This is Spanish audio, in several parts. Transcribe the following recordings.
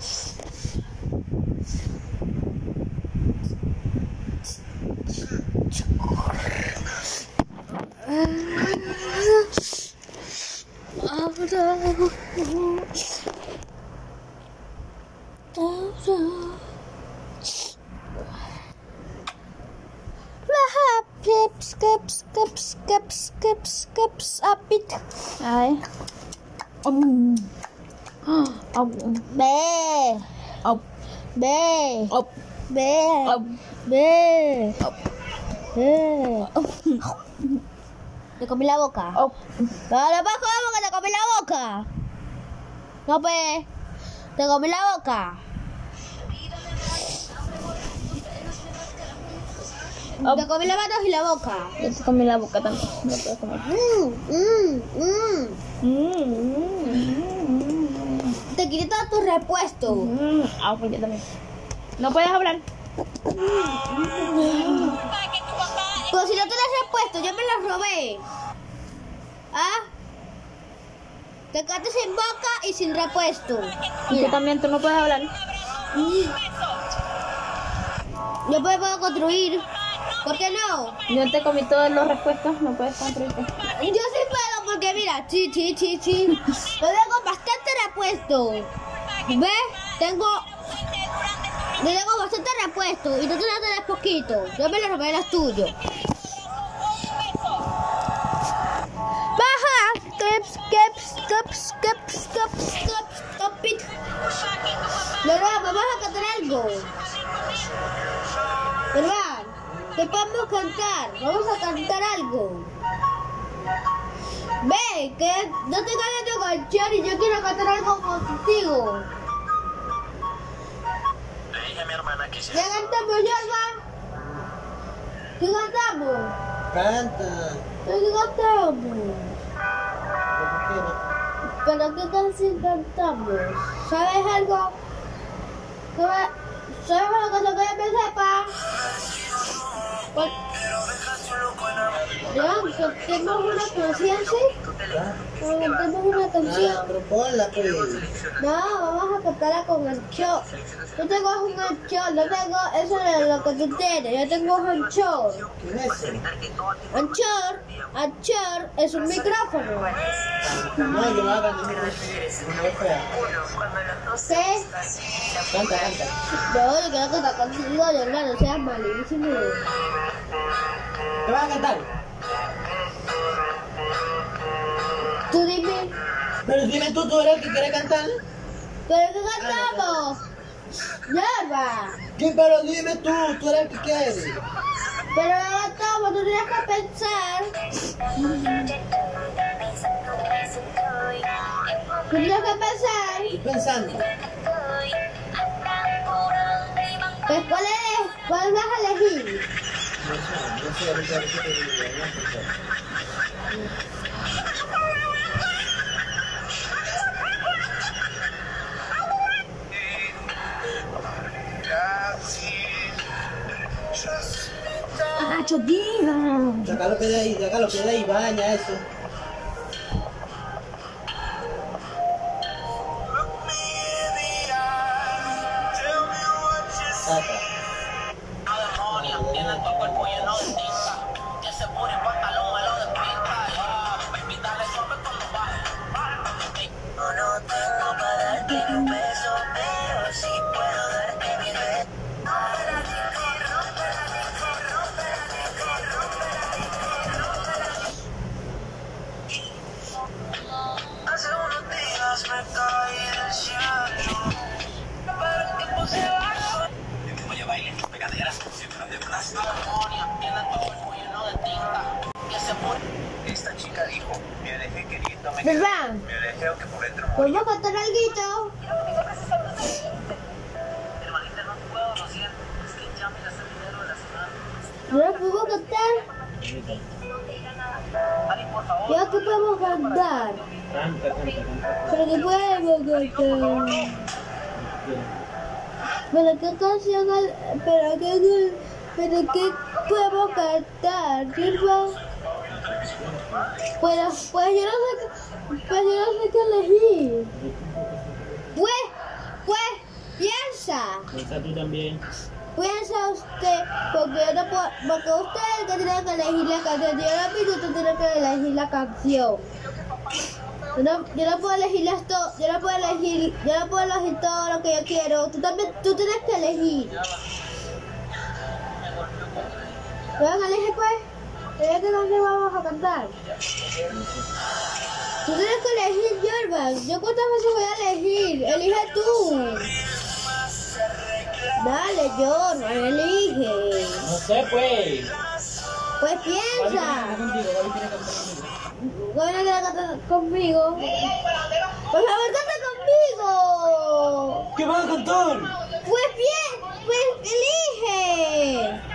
チョコレー B, ông B, ông B, B. Te comí la boca. ông No, no puedes comer porque te comí la boca. No, pe. Te comí la boca. Te comí las manos y la boca. Yo te comí la boca también. No puedes comer. Mm, mm, mm. Mm, mm, mm, Te quité todo tu repuesto. mm. Ah, pues yo también. No puedes hablar. Pero si no te las he puesto, yo me las robé. ¿Ah? Te quedaste sin boca y sin repuesto. Y tú Mira, también, tú no puedes hablar. yo puedo construir. ¿Por qué no? Yo te comí todos los respuestos, no puedes construirte. Yo puedo porque mira, sí, sí, sí, sí. Yo tengo bastante repuesto. ¿Ves? Tengo... Yo tengo bastante repuesto y tú te lo tenés poquito. Yo me lo robé los tuyos. Baja. It. ¿Verdad? Vamos a cantar algo. ¿Verdad? ¿Qué podemos cantar? Vamos a cantar algo. Ve, que no te calles tu canción y yo quiero cantar algo contigo. Le dije a mi hermana que se ¿Ya cantamos, Yorba? ¿Qué cantamos? Canta. ¿Qué cantamos? ¿Pero qué canción cantamos? ¿Sabes algo? ¿Sabes ¿Sabes algo que yo me sepa? Pues, ya, cantemos una canción, ¿sí? Una canción. Pues. No, vamos a cantarla con el show. Yo tengo un show, no tengo eso de lo que tú tienes. Yo tengo un show. ¿Quién es ese? Anchor, es un micrófono. No, yo fea. ¿Qué? Canta, canta. No, yo quiero cantar contigo, malísimo. ¿Qué vas a cantar? Tú dime, Pero dime tú, tú eres el que quiere cantar. ¿pero qué cantamos? Yerba. ¿Qué? Pero dime tú, tú eres el que quiere. Pero no cantamos, tú tienes que pensar. Tú tienes que pensar. Estoy pensando. Pues, ¿cuál es? ¿Cuál vas a elegir? Nacho, diga. Sácalo que de ahí, sácalo que de ahí, baña eso. tú tienes que elegir la canción. Yo no, yo no puedo elegir esto, yo no puedo elegir, yo no puedo elegir todo lo que yo quiero. Tú también, tú tienes que elegir. Bueno, elige pues, elige qué canción vamos a cantar. Tú tienes que elegir, Jorban. ¿Yo cuántas veces voy a elegir? Elige tú. Dale, Jorban, elige. No sé, pues. Pues piensa. ¿Cuál viene a cantar conmigo? Por favor, canta conmigo. ¿Qué vas a cantar? Pues bien, pues elige.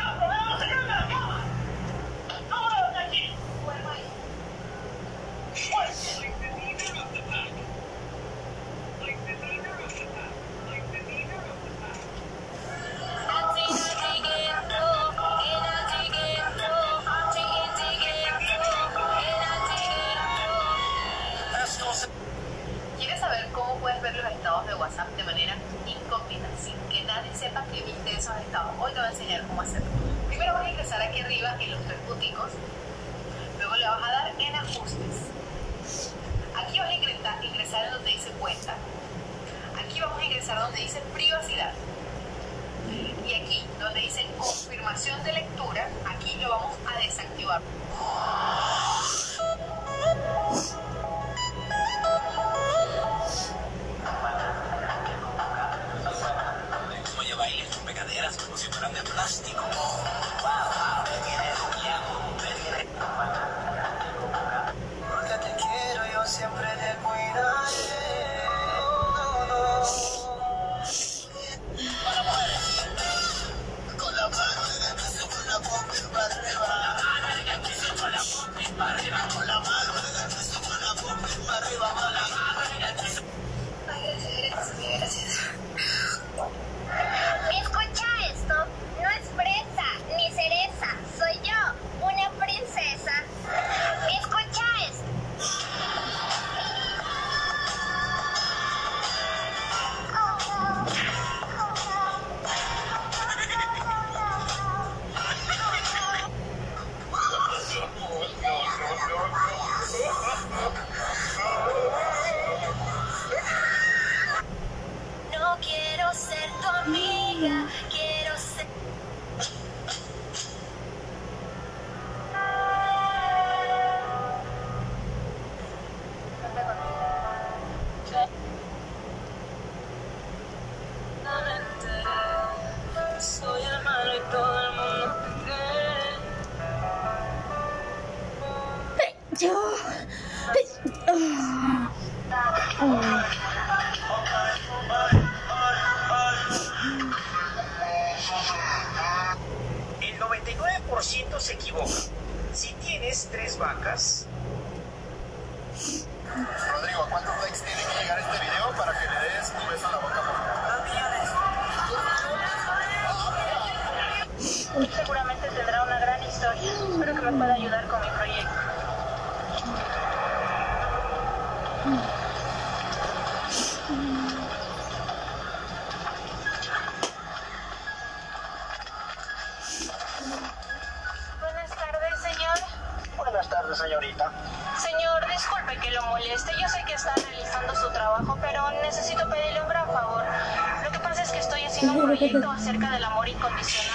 Seguramente tendrá una gran historia. Espero que me pueda ayudar con mi proyecto. Buenas tardes señor. Buenas tardes señorita. Señor, disculpe que lo moleste. Yo sé que está realizando su trabajo, pero necesito pedirle un gran favor. Lo que pasa es que estoy haciendo un proyecto acerca del amor incondicional.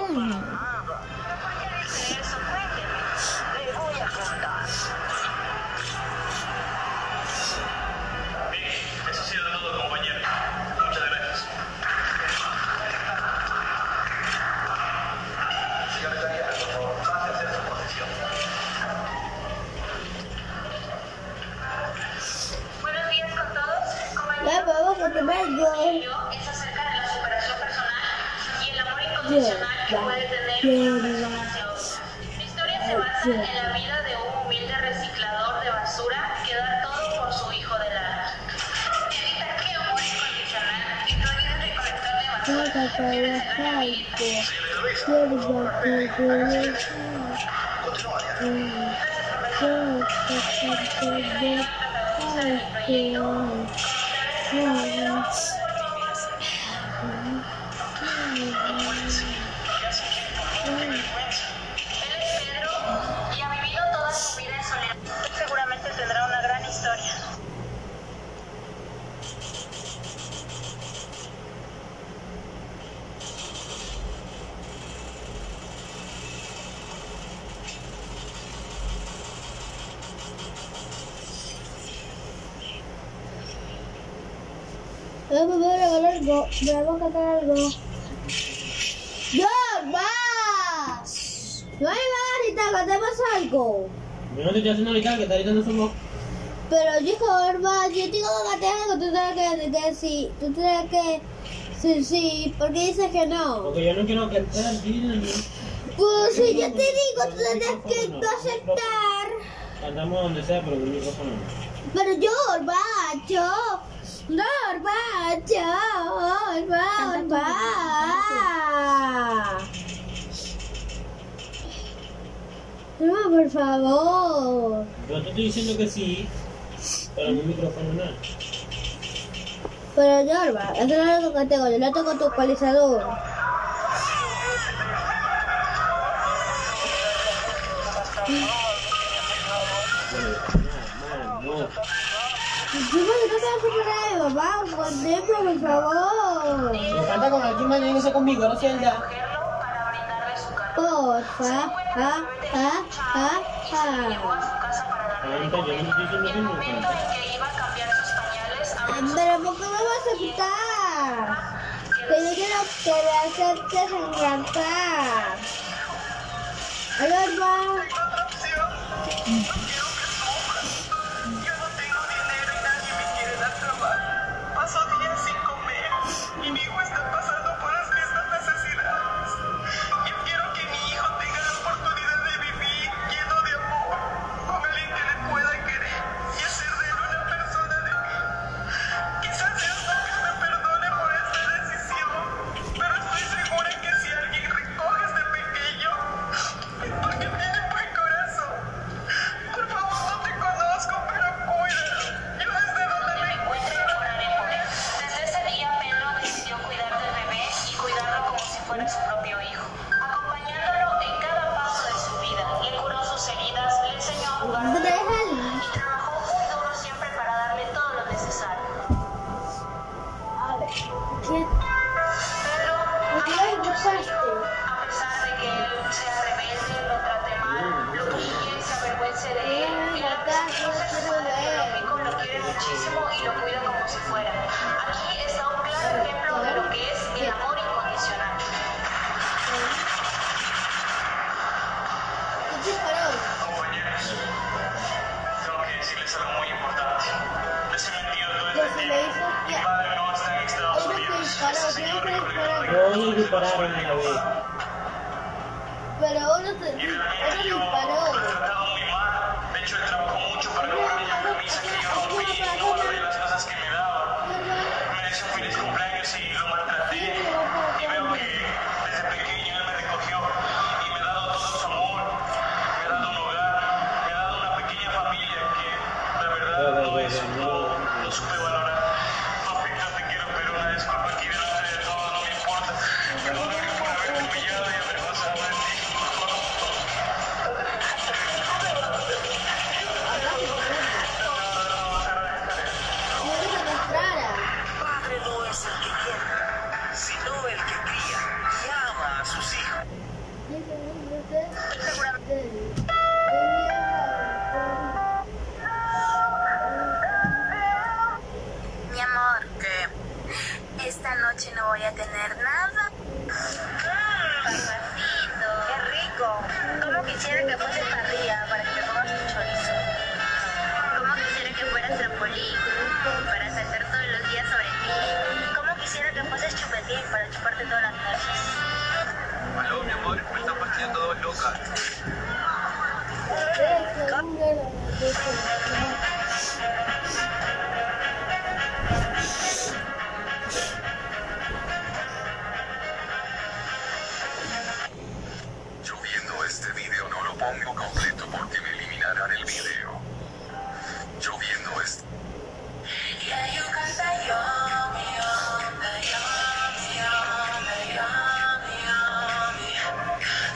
La historia se basa en la vida de un humilde reciclador de basura que da todo por su hijo de la... Evita que amor incondicional y no olvides recolectar de basura. Tienes Mm. Y ha vivido toda su vida en soledad. Seguramente tendrá una gran historia. Voy a regalar algo. Voy a regalar algo. acaba de algo. Yo no te estoy haciendo ni que está gritando su voz. Pero dijo, hermano, yo digo que te algo, tú tienes que decir, tú tienes que sí, sí, porque dices que no. Porque yo no quiero que te Pues si yo te digo, tú tienes que no aceptar. Cantamos donde sea, pero con el micrófono no. Pero yo, Orbacho. No, Orbacho. Orbacho. Orbacho. No, por favor. No te estoy diciendo que sí. Para mi micrófono nada. Pero Jorba, eso no lo tocaste con lo toco tu ecualizador. No, no, no. Yo no te vas a superar, papá, por favor. No canta con alguien mañana y no sé conmigo, no sé ya. Porfa, ah, ah, ah, ah. Pero ¿por qué me vas a picar? Que yo quiero que le aceptes Hoy dispararon a la vez. Pero uno, se, uno disparó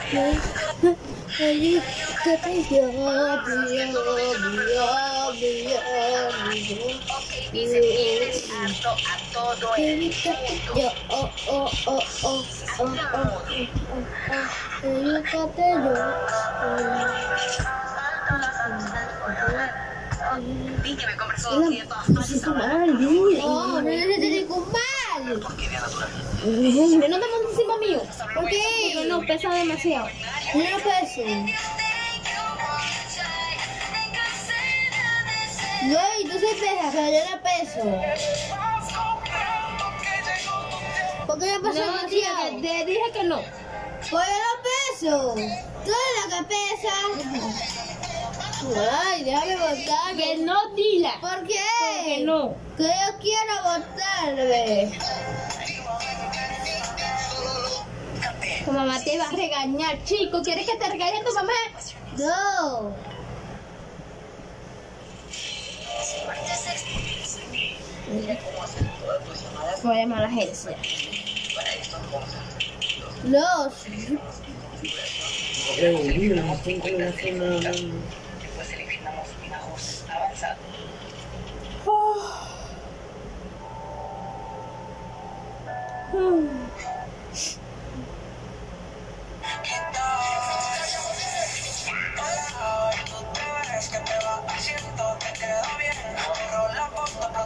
Ayo kata ya dia dia dia di sini ini satu atau dua ya oh oh oh oh oh oh ayo kata ya Ini kembali. Oh, ini jadi kembali. Ini nonton Encima mío. ¿Por Porque qué? no pesa demasiado. No peso. No, y tú sí pesas, pero yo no peso. ¿Por qué yo peso No, demasiado? te, te dije que no. Pues yo no peso. Tú eres la que pesa. Ay, déjame botar. Que no, Tila. ¿Por qué? Que no. Que yo quiero botarme. Tu mamá te va a regañar, chico. ¿Quieres que te regañe tu mamá? No. Voy a llamar a la agencia. Después seleccionamos un ajuste avanzado. Es que te va haciendo, te queda bien. Pero la foto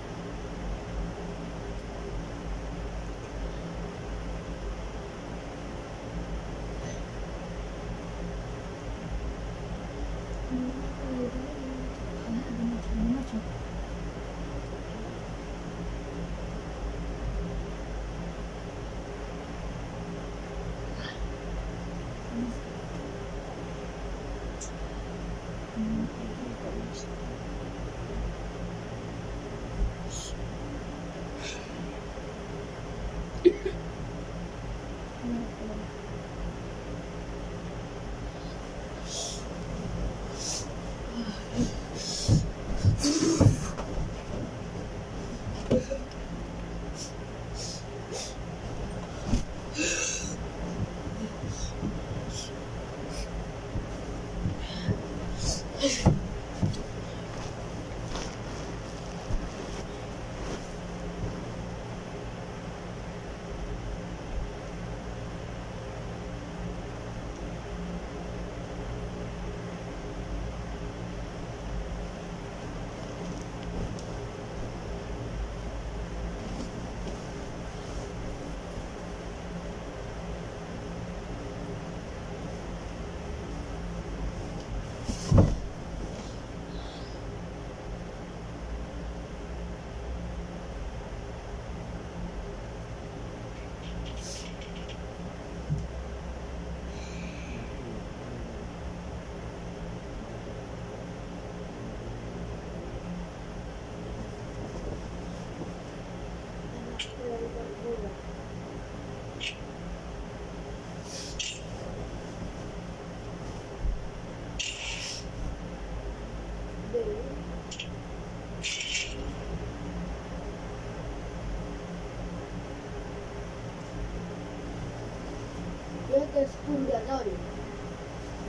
es purgatorio.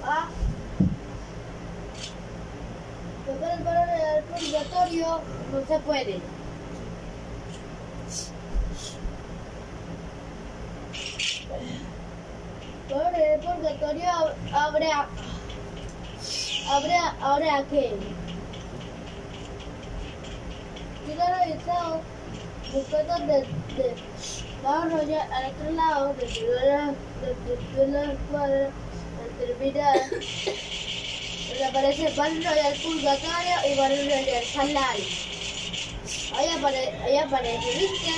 Ah. Tocar el valor del purgatorio no se puede. Por el purgatorio habrá habrá habrá que yo he revisado buscando de, de vamos ya al otro lado de la de la cuadra al terminar Battle Royale Purgatorio y Battle Royale Salari ahí, apare, ahí aparece ¿viste?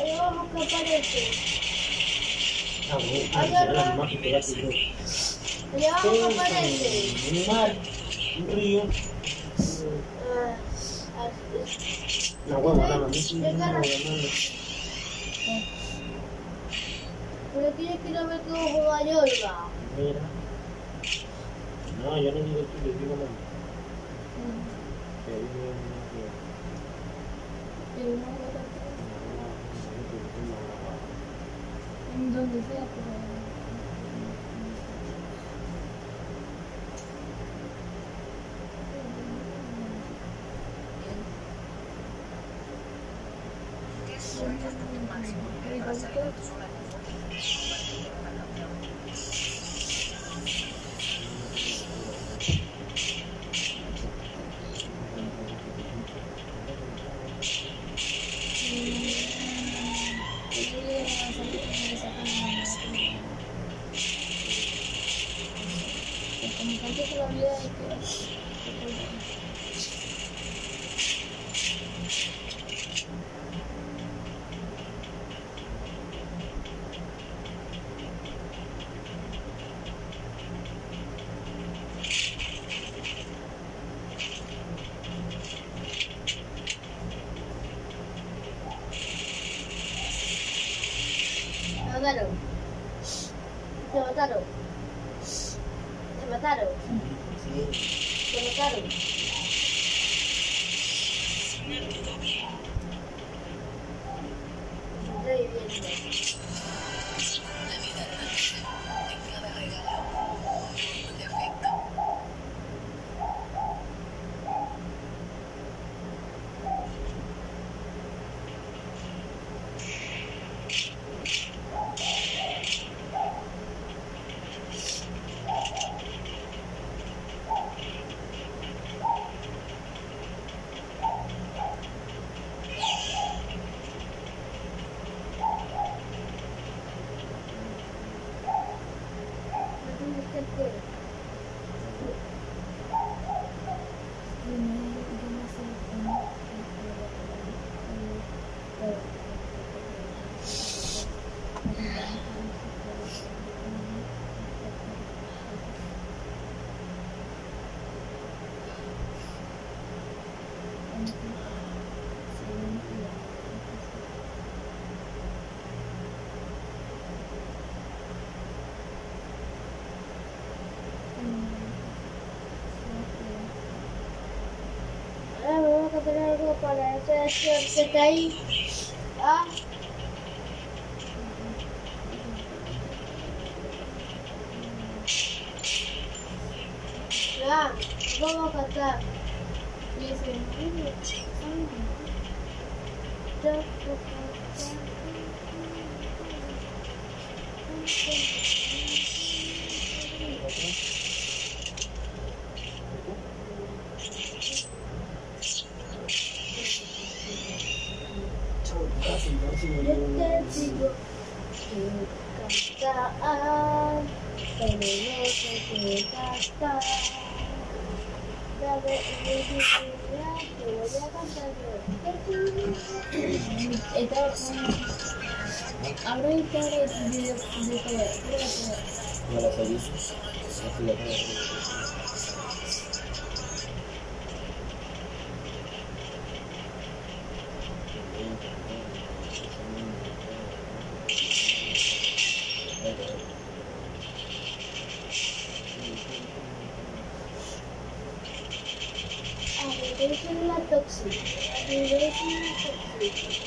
Ahí vamos que aparece Ah, ahí vamos que aparece Un mar, río. Ah. Una hueva, nada más. Una quiero ver cómo juega Yorba. Mira. No, yo no digo tú, yo digo mamá. Que digo Pero no voy a en donde sea, pero... hacer algo para ese señor que Abro y te haré el video de todo. No la salís. Así la tengo. Abre Esa es la tóxica. Esa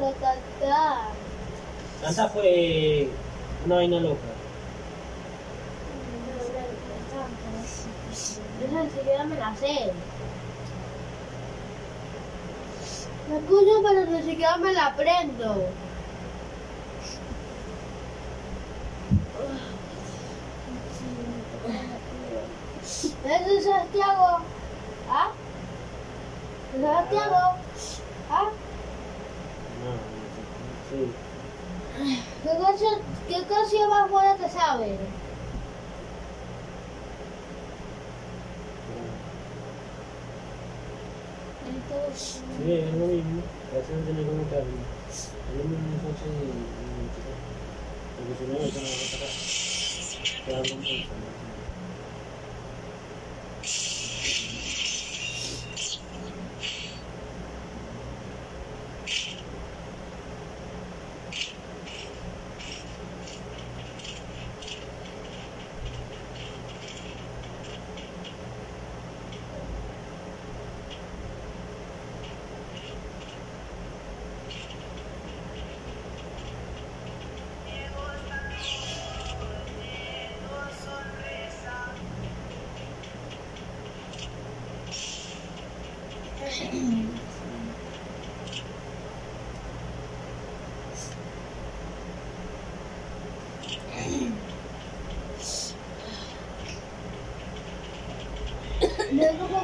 lo cantar. Santa fue una vaina loca. Esa siquiera me la sé. La escucho, pero ni siquiera me la aprendo. later.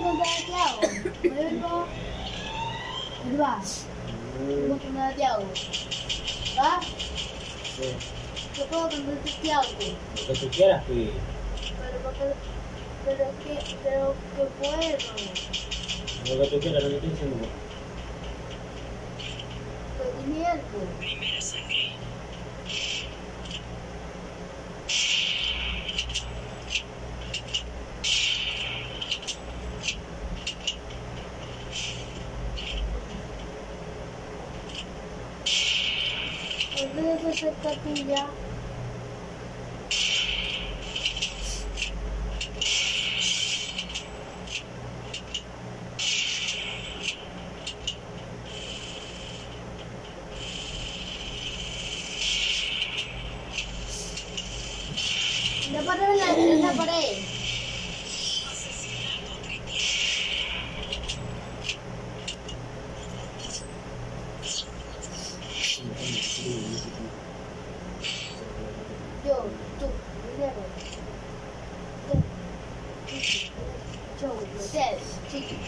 Luego puedo contar a Tiago. Luego, va. Luego contar a Tiago. ¿Va? Sí. Yo puedo contar a Tiago. Lo que tú quieras, pues. Pero porque, pero que, pero que puedo. Lo que tú quieras, no te estoy diciendo. Thank you.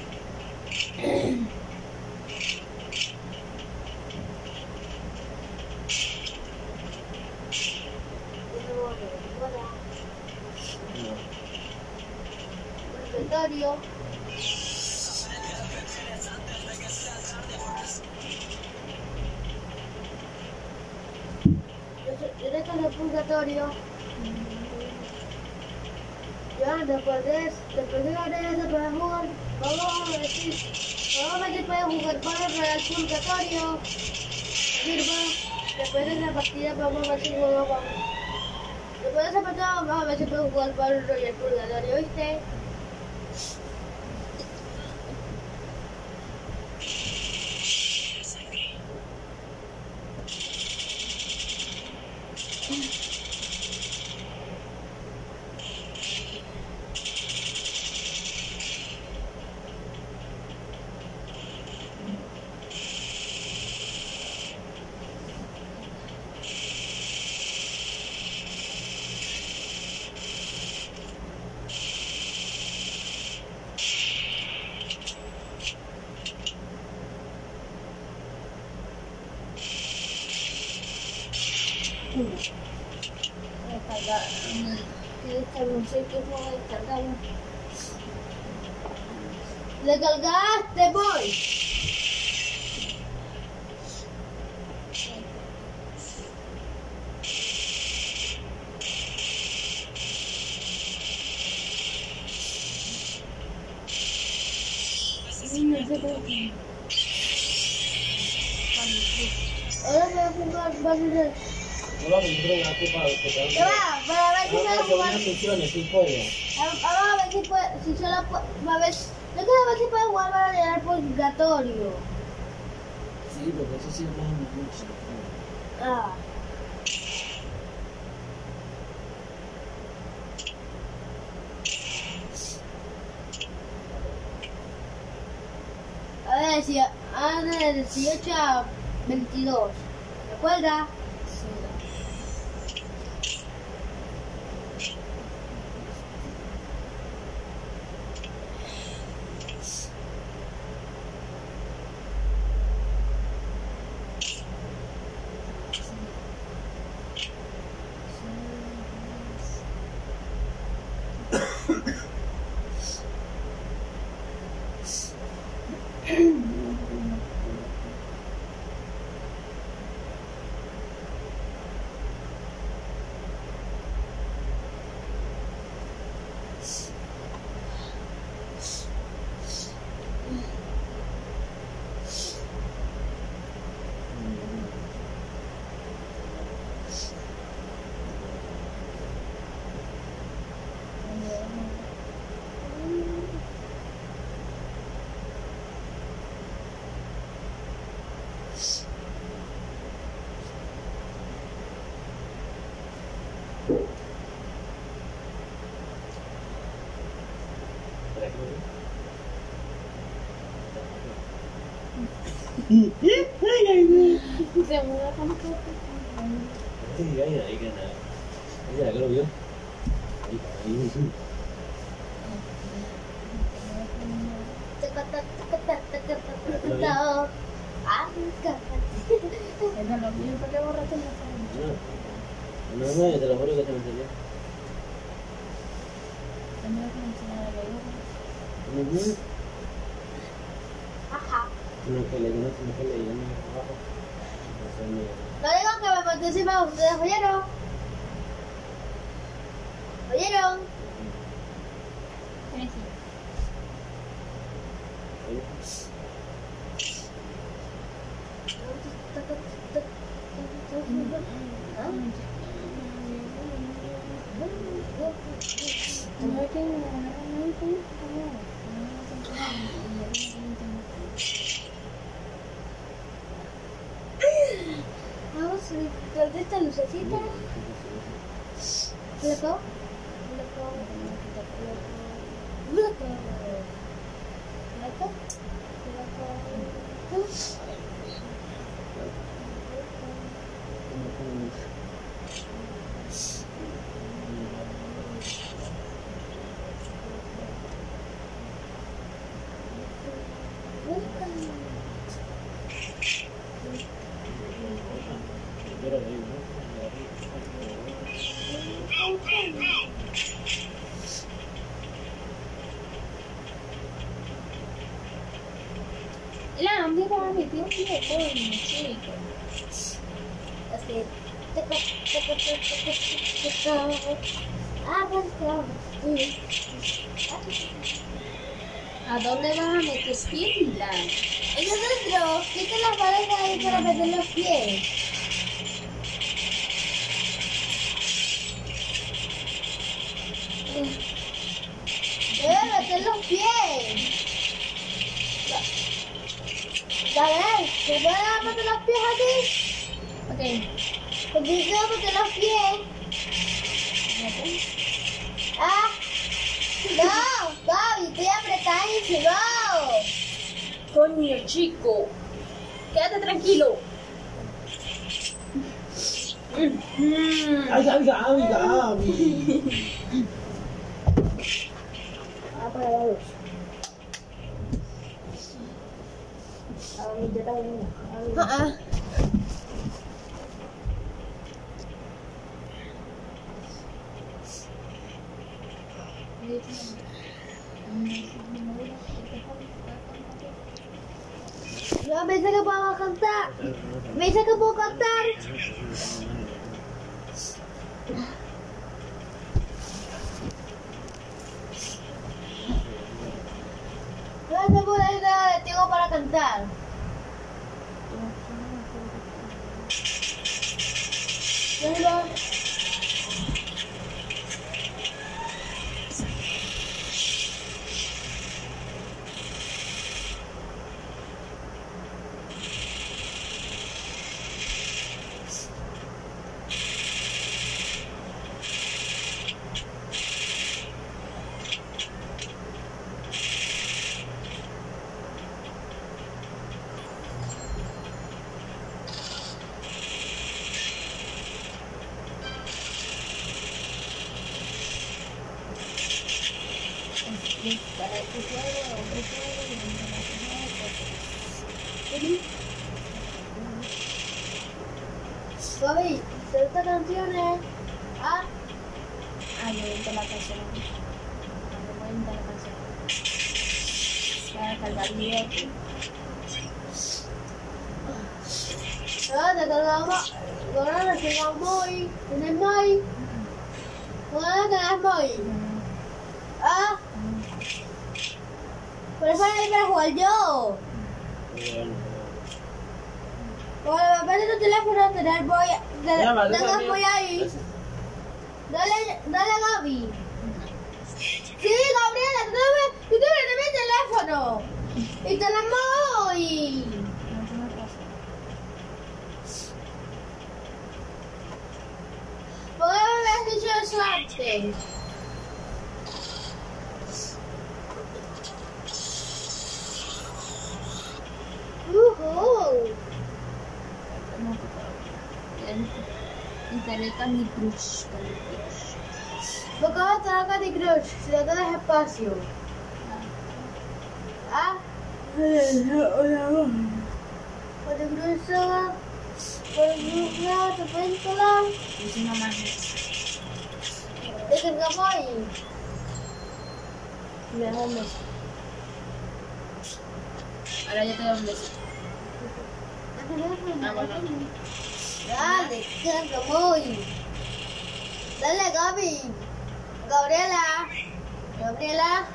¿Le cargaste, boy? Ahora voy a jugar Battle No lo aquí para que para No, no, jugar. no a a para llegar purgatorio. Sí, porque eso sí es más mucho. Ah. A ver, si ah, de 18 a 22. ¿Recuerda? Se muda tampoco. Sí, ahí, ahí que nada. Ahí ya que lo vio. Ahí, ahí, No, no, no, te lo juro que te lo enseñé. Que enseñar a leer. Ujú. Ajá. No que le no no que le abajo. No digo que me participen ustedes, ¿oyeron? ¿Oyeron? era de ahí, ¿no? La mira, me dio un teléfono, chico. Así. ¿A dónde vas a meter las paredes ahí para meter los pies. Dale, ¿se puede meter los pies aquí? Ok. Yo quiero meter los pies. Ah, no, Gaby, estoy apretadísimo. Coño, chico. Quédate tranquilo. ¡Ay, Gaby, Gaby, Gaby! Apaga la luz. A mí ya está bien. Ah, ah. No, me dice que puedo cantar. Me dice que puedo cantar. No te puedo dar de tiempo para cantar. Venga. Gaby, esta canción es... Ah, Ah, yo vente la canción. No vente la canción. Voy a cargar el video aquí. no, te cargamos. Ahora le llegamos hoy. ¿Tienes Moy? ¿Dónde tenés Moy? Ah. Por eso le para jugar yo. Por el papel de tu teléfono tener Moy. Ya, vale, Tengas también. Moy ahí. Dale, dale a Gaby. Sí, Gabriela, tú debes, tú debes de mi teléfono. Y tenemos hoy. No, tú no pasa. ¿Por qué me habías dicho eso antes? Ujú. No, El- Instalé Candy Crush. Candy Crush. ¿Por qué vas a estar Candy Crush si no tienes espacio? Ah. Candy Crush, Candy Crush, tu película. Hice una magia. Descargamos ahí. Me da un beso. Ahora yo te Dale, descargamos ahí. Dale, Gaby. Gabriela. Gabriela.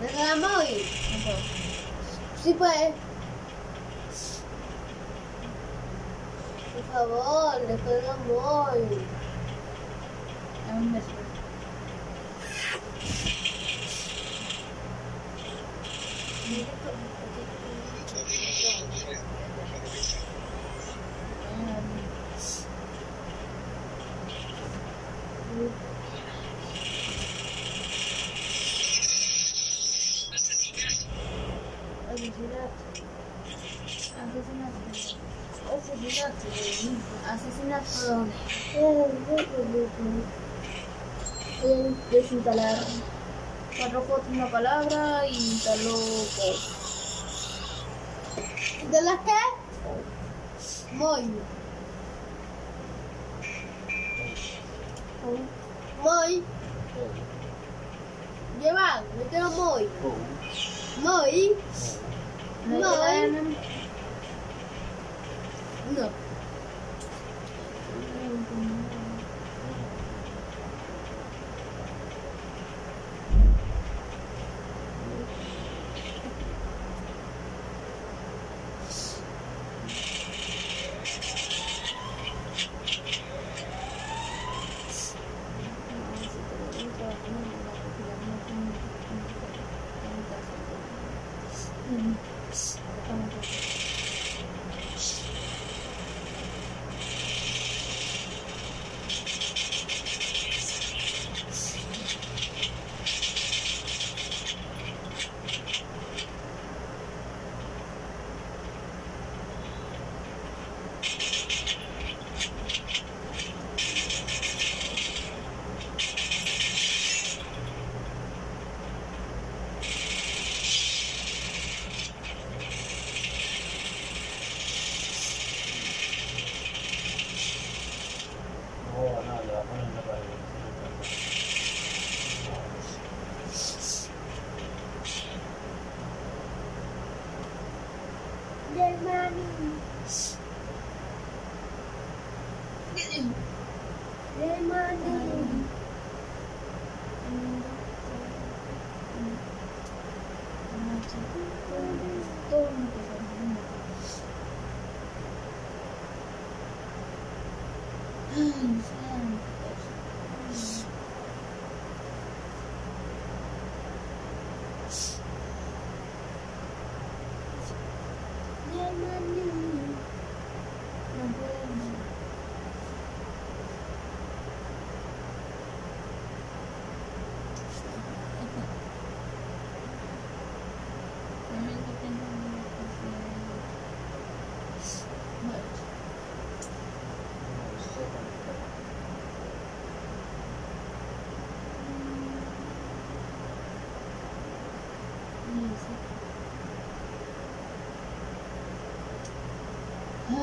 No puedo. Sí, pues. Por favor, descargamos ahí. Dame un beso. Asesinato. Asesinato. Asesinato. Eh, Desinstalar. Cuatro fotos, una palabra y instaló dos. ¿De las qué? Muy. Muy. Llevan, me quiero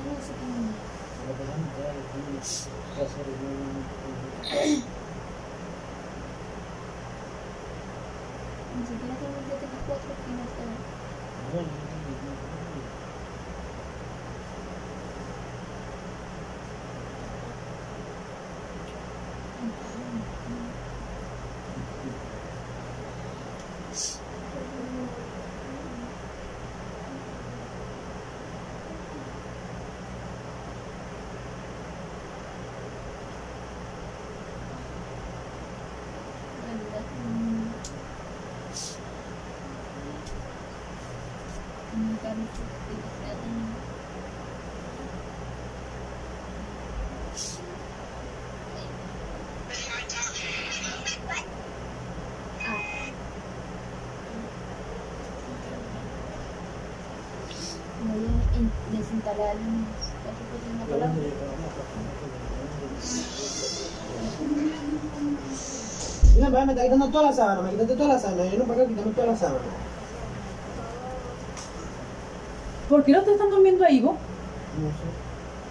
Lo que van a entrar aquí, va a ser un- Ni siquiera tengo el GT4 que no está. No, no, no, no, no. Voy a in- desinstalar mis cuatro cosas en la ¿De dónde palabra. llegamos? Mira, papá, me está quitando toda la sábana, me quitaste toda la sábana, yo no para acá quitando toda la sábana. ¿Por qué no te están durmiendo ahí, vos? No sé.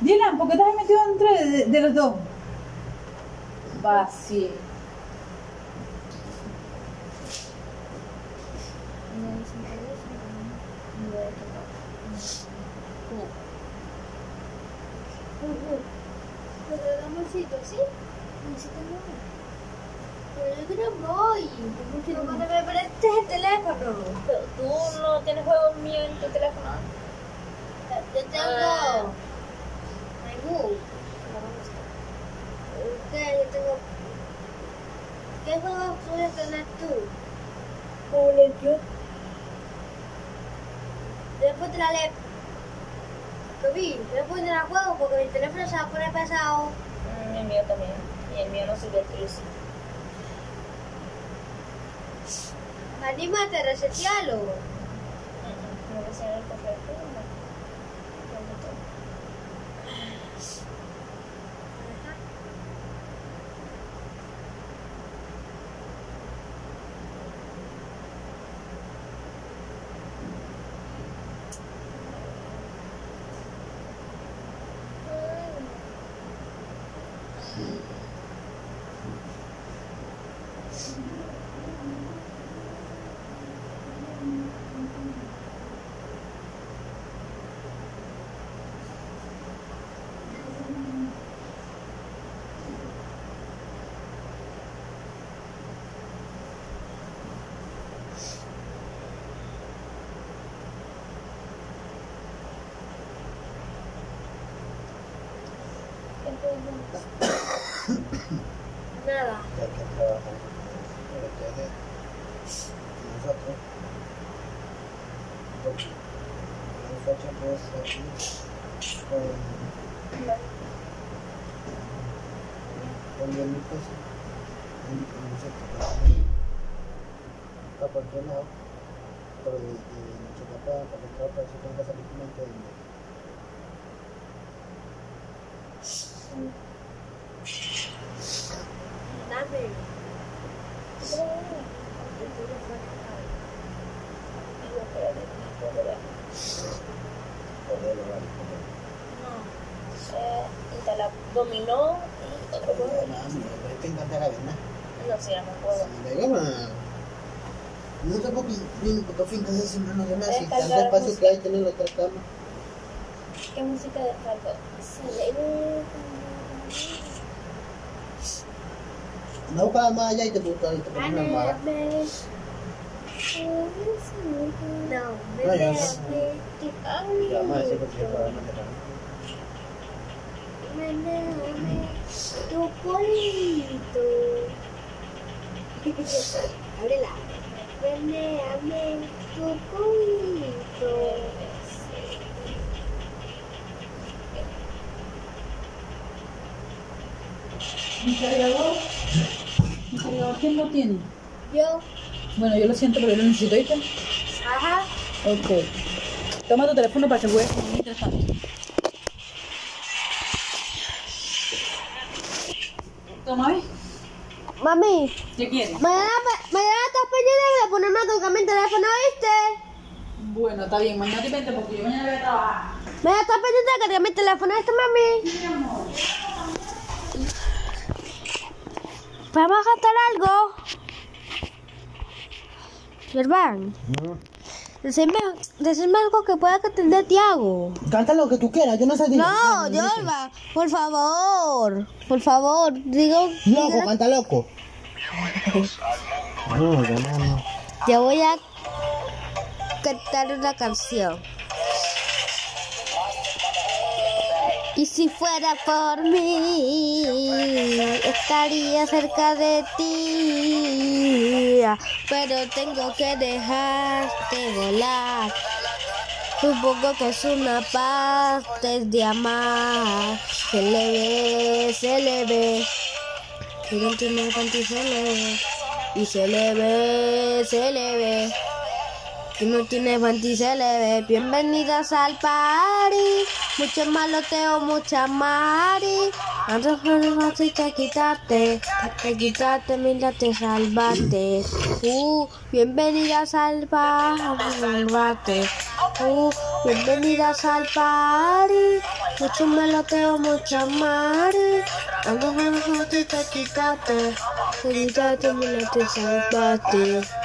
Dylan, ¿por qué te has metido entre de, de los dos? Vacío. Voy a desinstalar eso y voy a tocar. Pero amorcito, ¿sí? No. Pero yo quiero voy. Pero cuando me prestes el teléfono. Pero tú no tienes juegos míos en tu teléfono. Yo tengo. Ah. Menú. ¿Qué? Yo tengo. ¿Qué juegos puedes tener tú? ¿Cómo le yo? Después te la leo. Lo vi, después te la juego porque mi teléfono se va a poner pesado. Mm, el mío también. Y el mío no sirve actualizar. Anímate, resetealo. No que sea el café. pero no. Como todo. Nada. Porque nosotros pues aquí con, con 10 mil pesos, y y nosotros trabajamos para cualquier lado, pero de, de nuestro papá, para que cada país tenga que salir con mente de Dame. Dominó y. No no. ¿Qué música. No Manéame tu polito. Ábrela. Manéame tu polito. Cargador, ¿quién lo tiene? Yo. Bueno, yo lo siento, pero yo lo necesito, ¿viste? Ajá. Ok. Toma tu teléfono para que juegues mientras tanto. Toma, ¿ves? Mami, ¿Qué quieres? mañana, mañana estás pendiente de ponerme a tocar mi teléfono, ¿viste? Bueno, está bien. Mañana te vente porque yo mañana voy a trabajar. Mañana estás pendiente de cargar mi teléfono, ¿viste, mami? ¿Vamos a cantar algo? Gerván, decime, decime algo que pueda entender Tiago. Canta lo que tú quieras, yo no sé No, Gerván, por favor, por favor, digo... Loco, canta loco. No, ya no, no. Yo voy a cantar una canción. Y si fuera por mí, estaría cerca de ti. Pero tengo que dejarte volar. Supongo que es una parte de amar. Se le ve, se le ve. Y se le ve. Se le ve, se le ve. Que no tiene ve. Bienvenidas al party. Mucho maloteo, mucha mari. Antes de te quitaste, te quitaste, mira, te salvaste. Uh, bienvenidas al party. Uh, bienvenidas al party. Mucho meloteo, mucha mari. Antes de te quitaste, te quitaste, mira, te salvaste.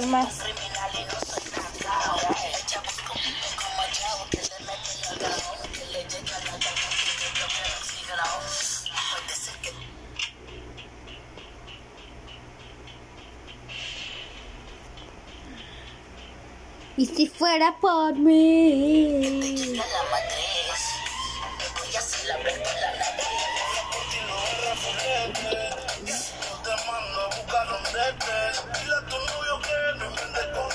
Ser que Y si fuera por mí. La matriz.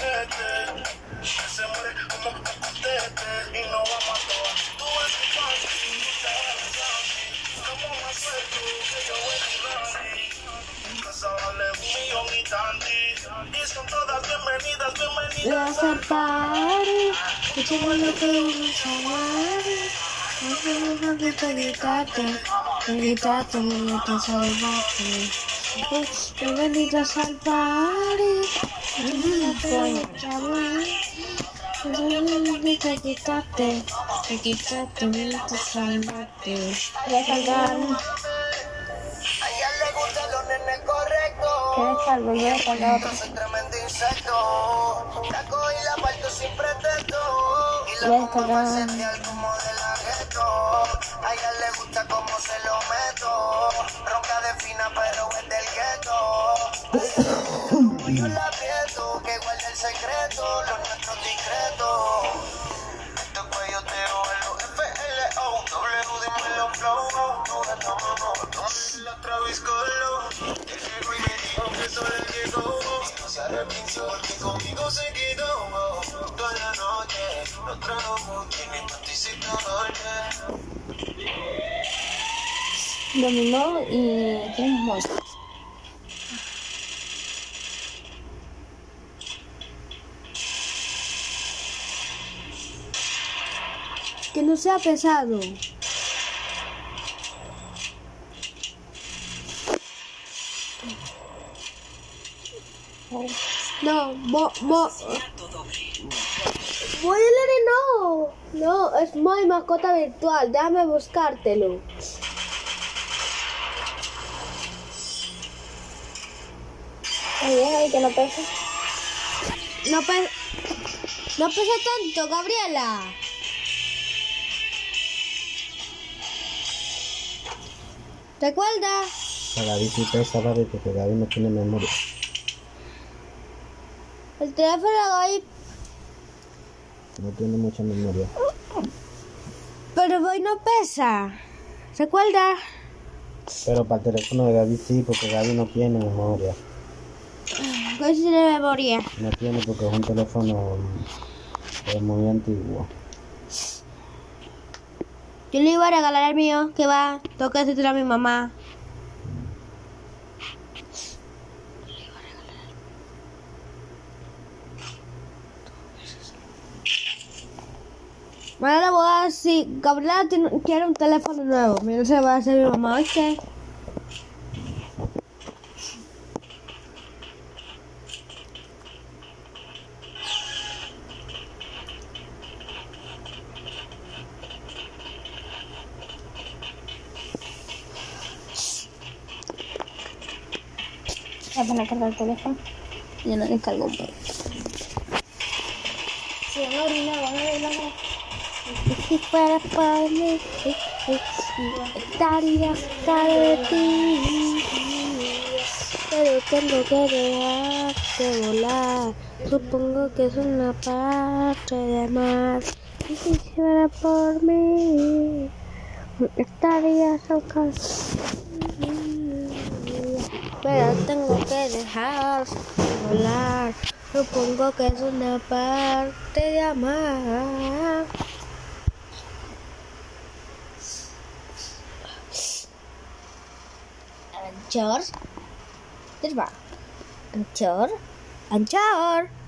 Me voy a hacer la ver con la nariz. Yo te mando a buscar donde estés. Dile a tu novio que no invente con este. Que se muere no vamos a. Uh, le gustan los nenes correctos. ¿Qué descargo? Voy a descargar otro. Soy tremendo insecto. La cojo y la parto sin a como porque conmigo se quedó. Toda la noche, no trajo mucho, ni panticito noche. Dominó y. Que no sea pesado. No, bo, bo. Voy a leer no. No, es mi mascota virtual. Déjame buscártelo. Oye, ay, que no pesa. No pesa, no pesa tanto, Gabriela. ¿Recuerda? A Gaby sí pesa, papi, porque Gaby no tiene memoria. El teléfono de Gaby, No tiene mucha memoria. pero hoy no pesa. ¿Recuerda? Pero para el teléfono de Gaby sí, porque Gaby no tiene memoria. Hoy sí tiene memoria. No tiene porque es un teléfono eh, muy antiguo. Yo le iba a regalar el mío, que va, que decirle a mi mamá. Le voy a decir, Gabriela tiene- quiere un teléfono nuevo. Mira, se va a hacer mi mamá, ¿oíste? Ya van a cargar el teléfono. Ya no descargo un poco. Si a orinar, van a orinar. Si fuera por mí, estaría cerca de ti. Pero tengo que dejarte volar. Supongo que es una parte de. Y si fuera por mí, estaría cerca. Pero tengo que dejar volar. Supongo que es una parte de amar. Anchor. Pak. Anchor. Anchor.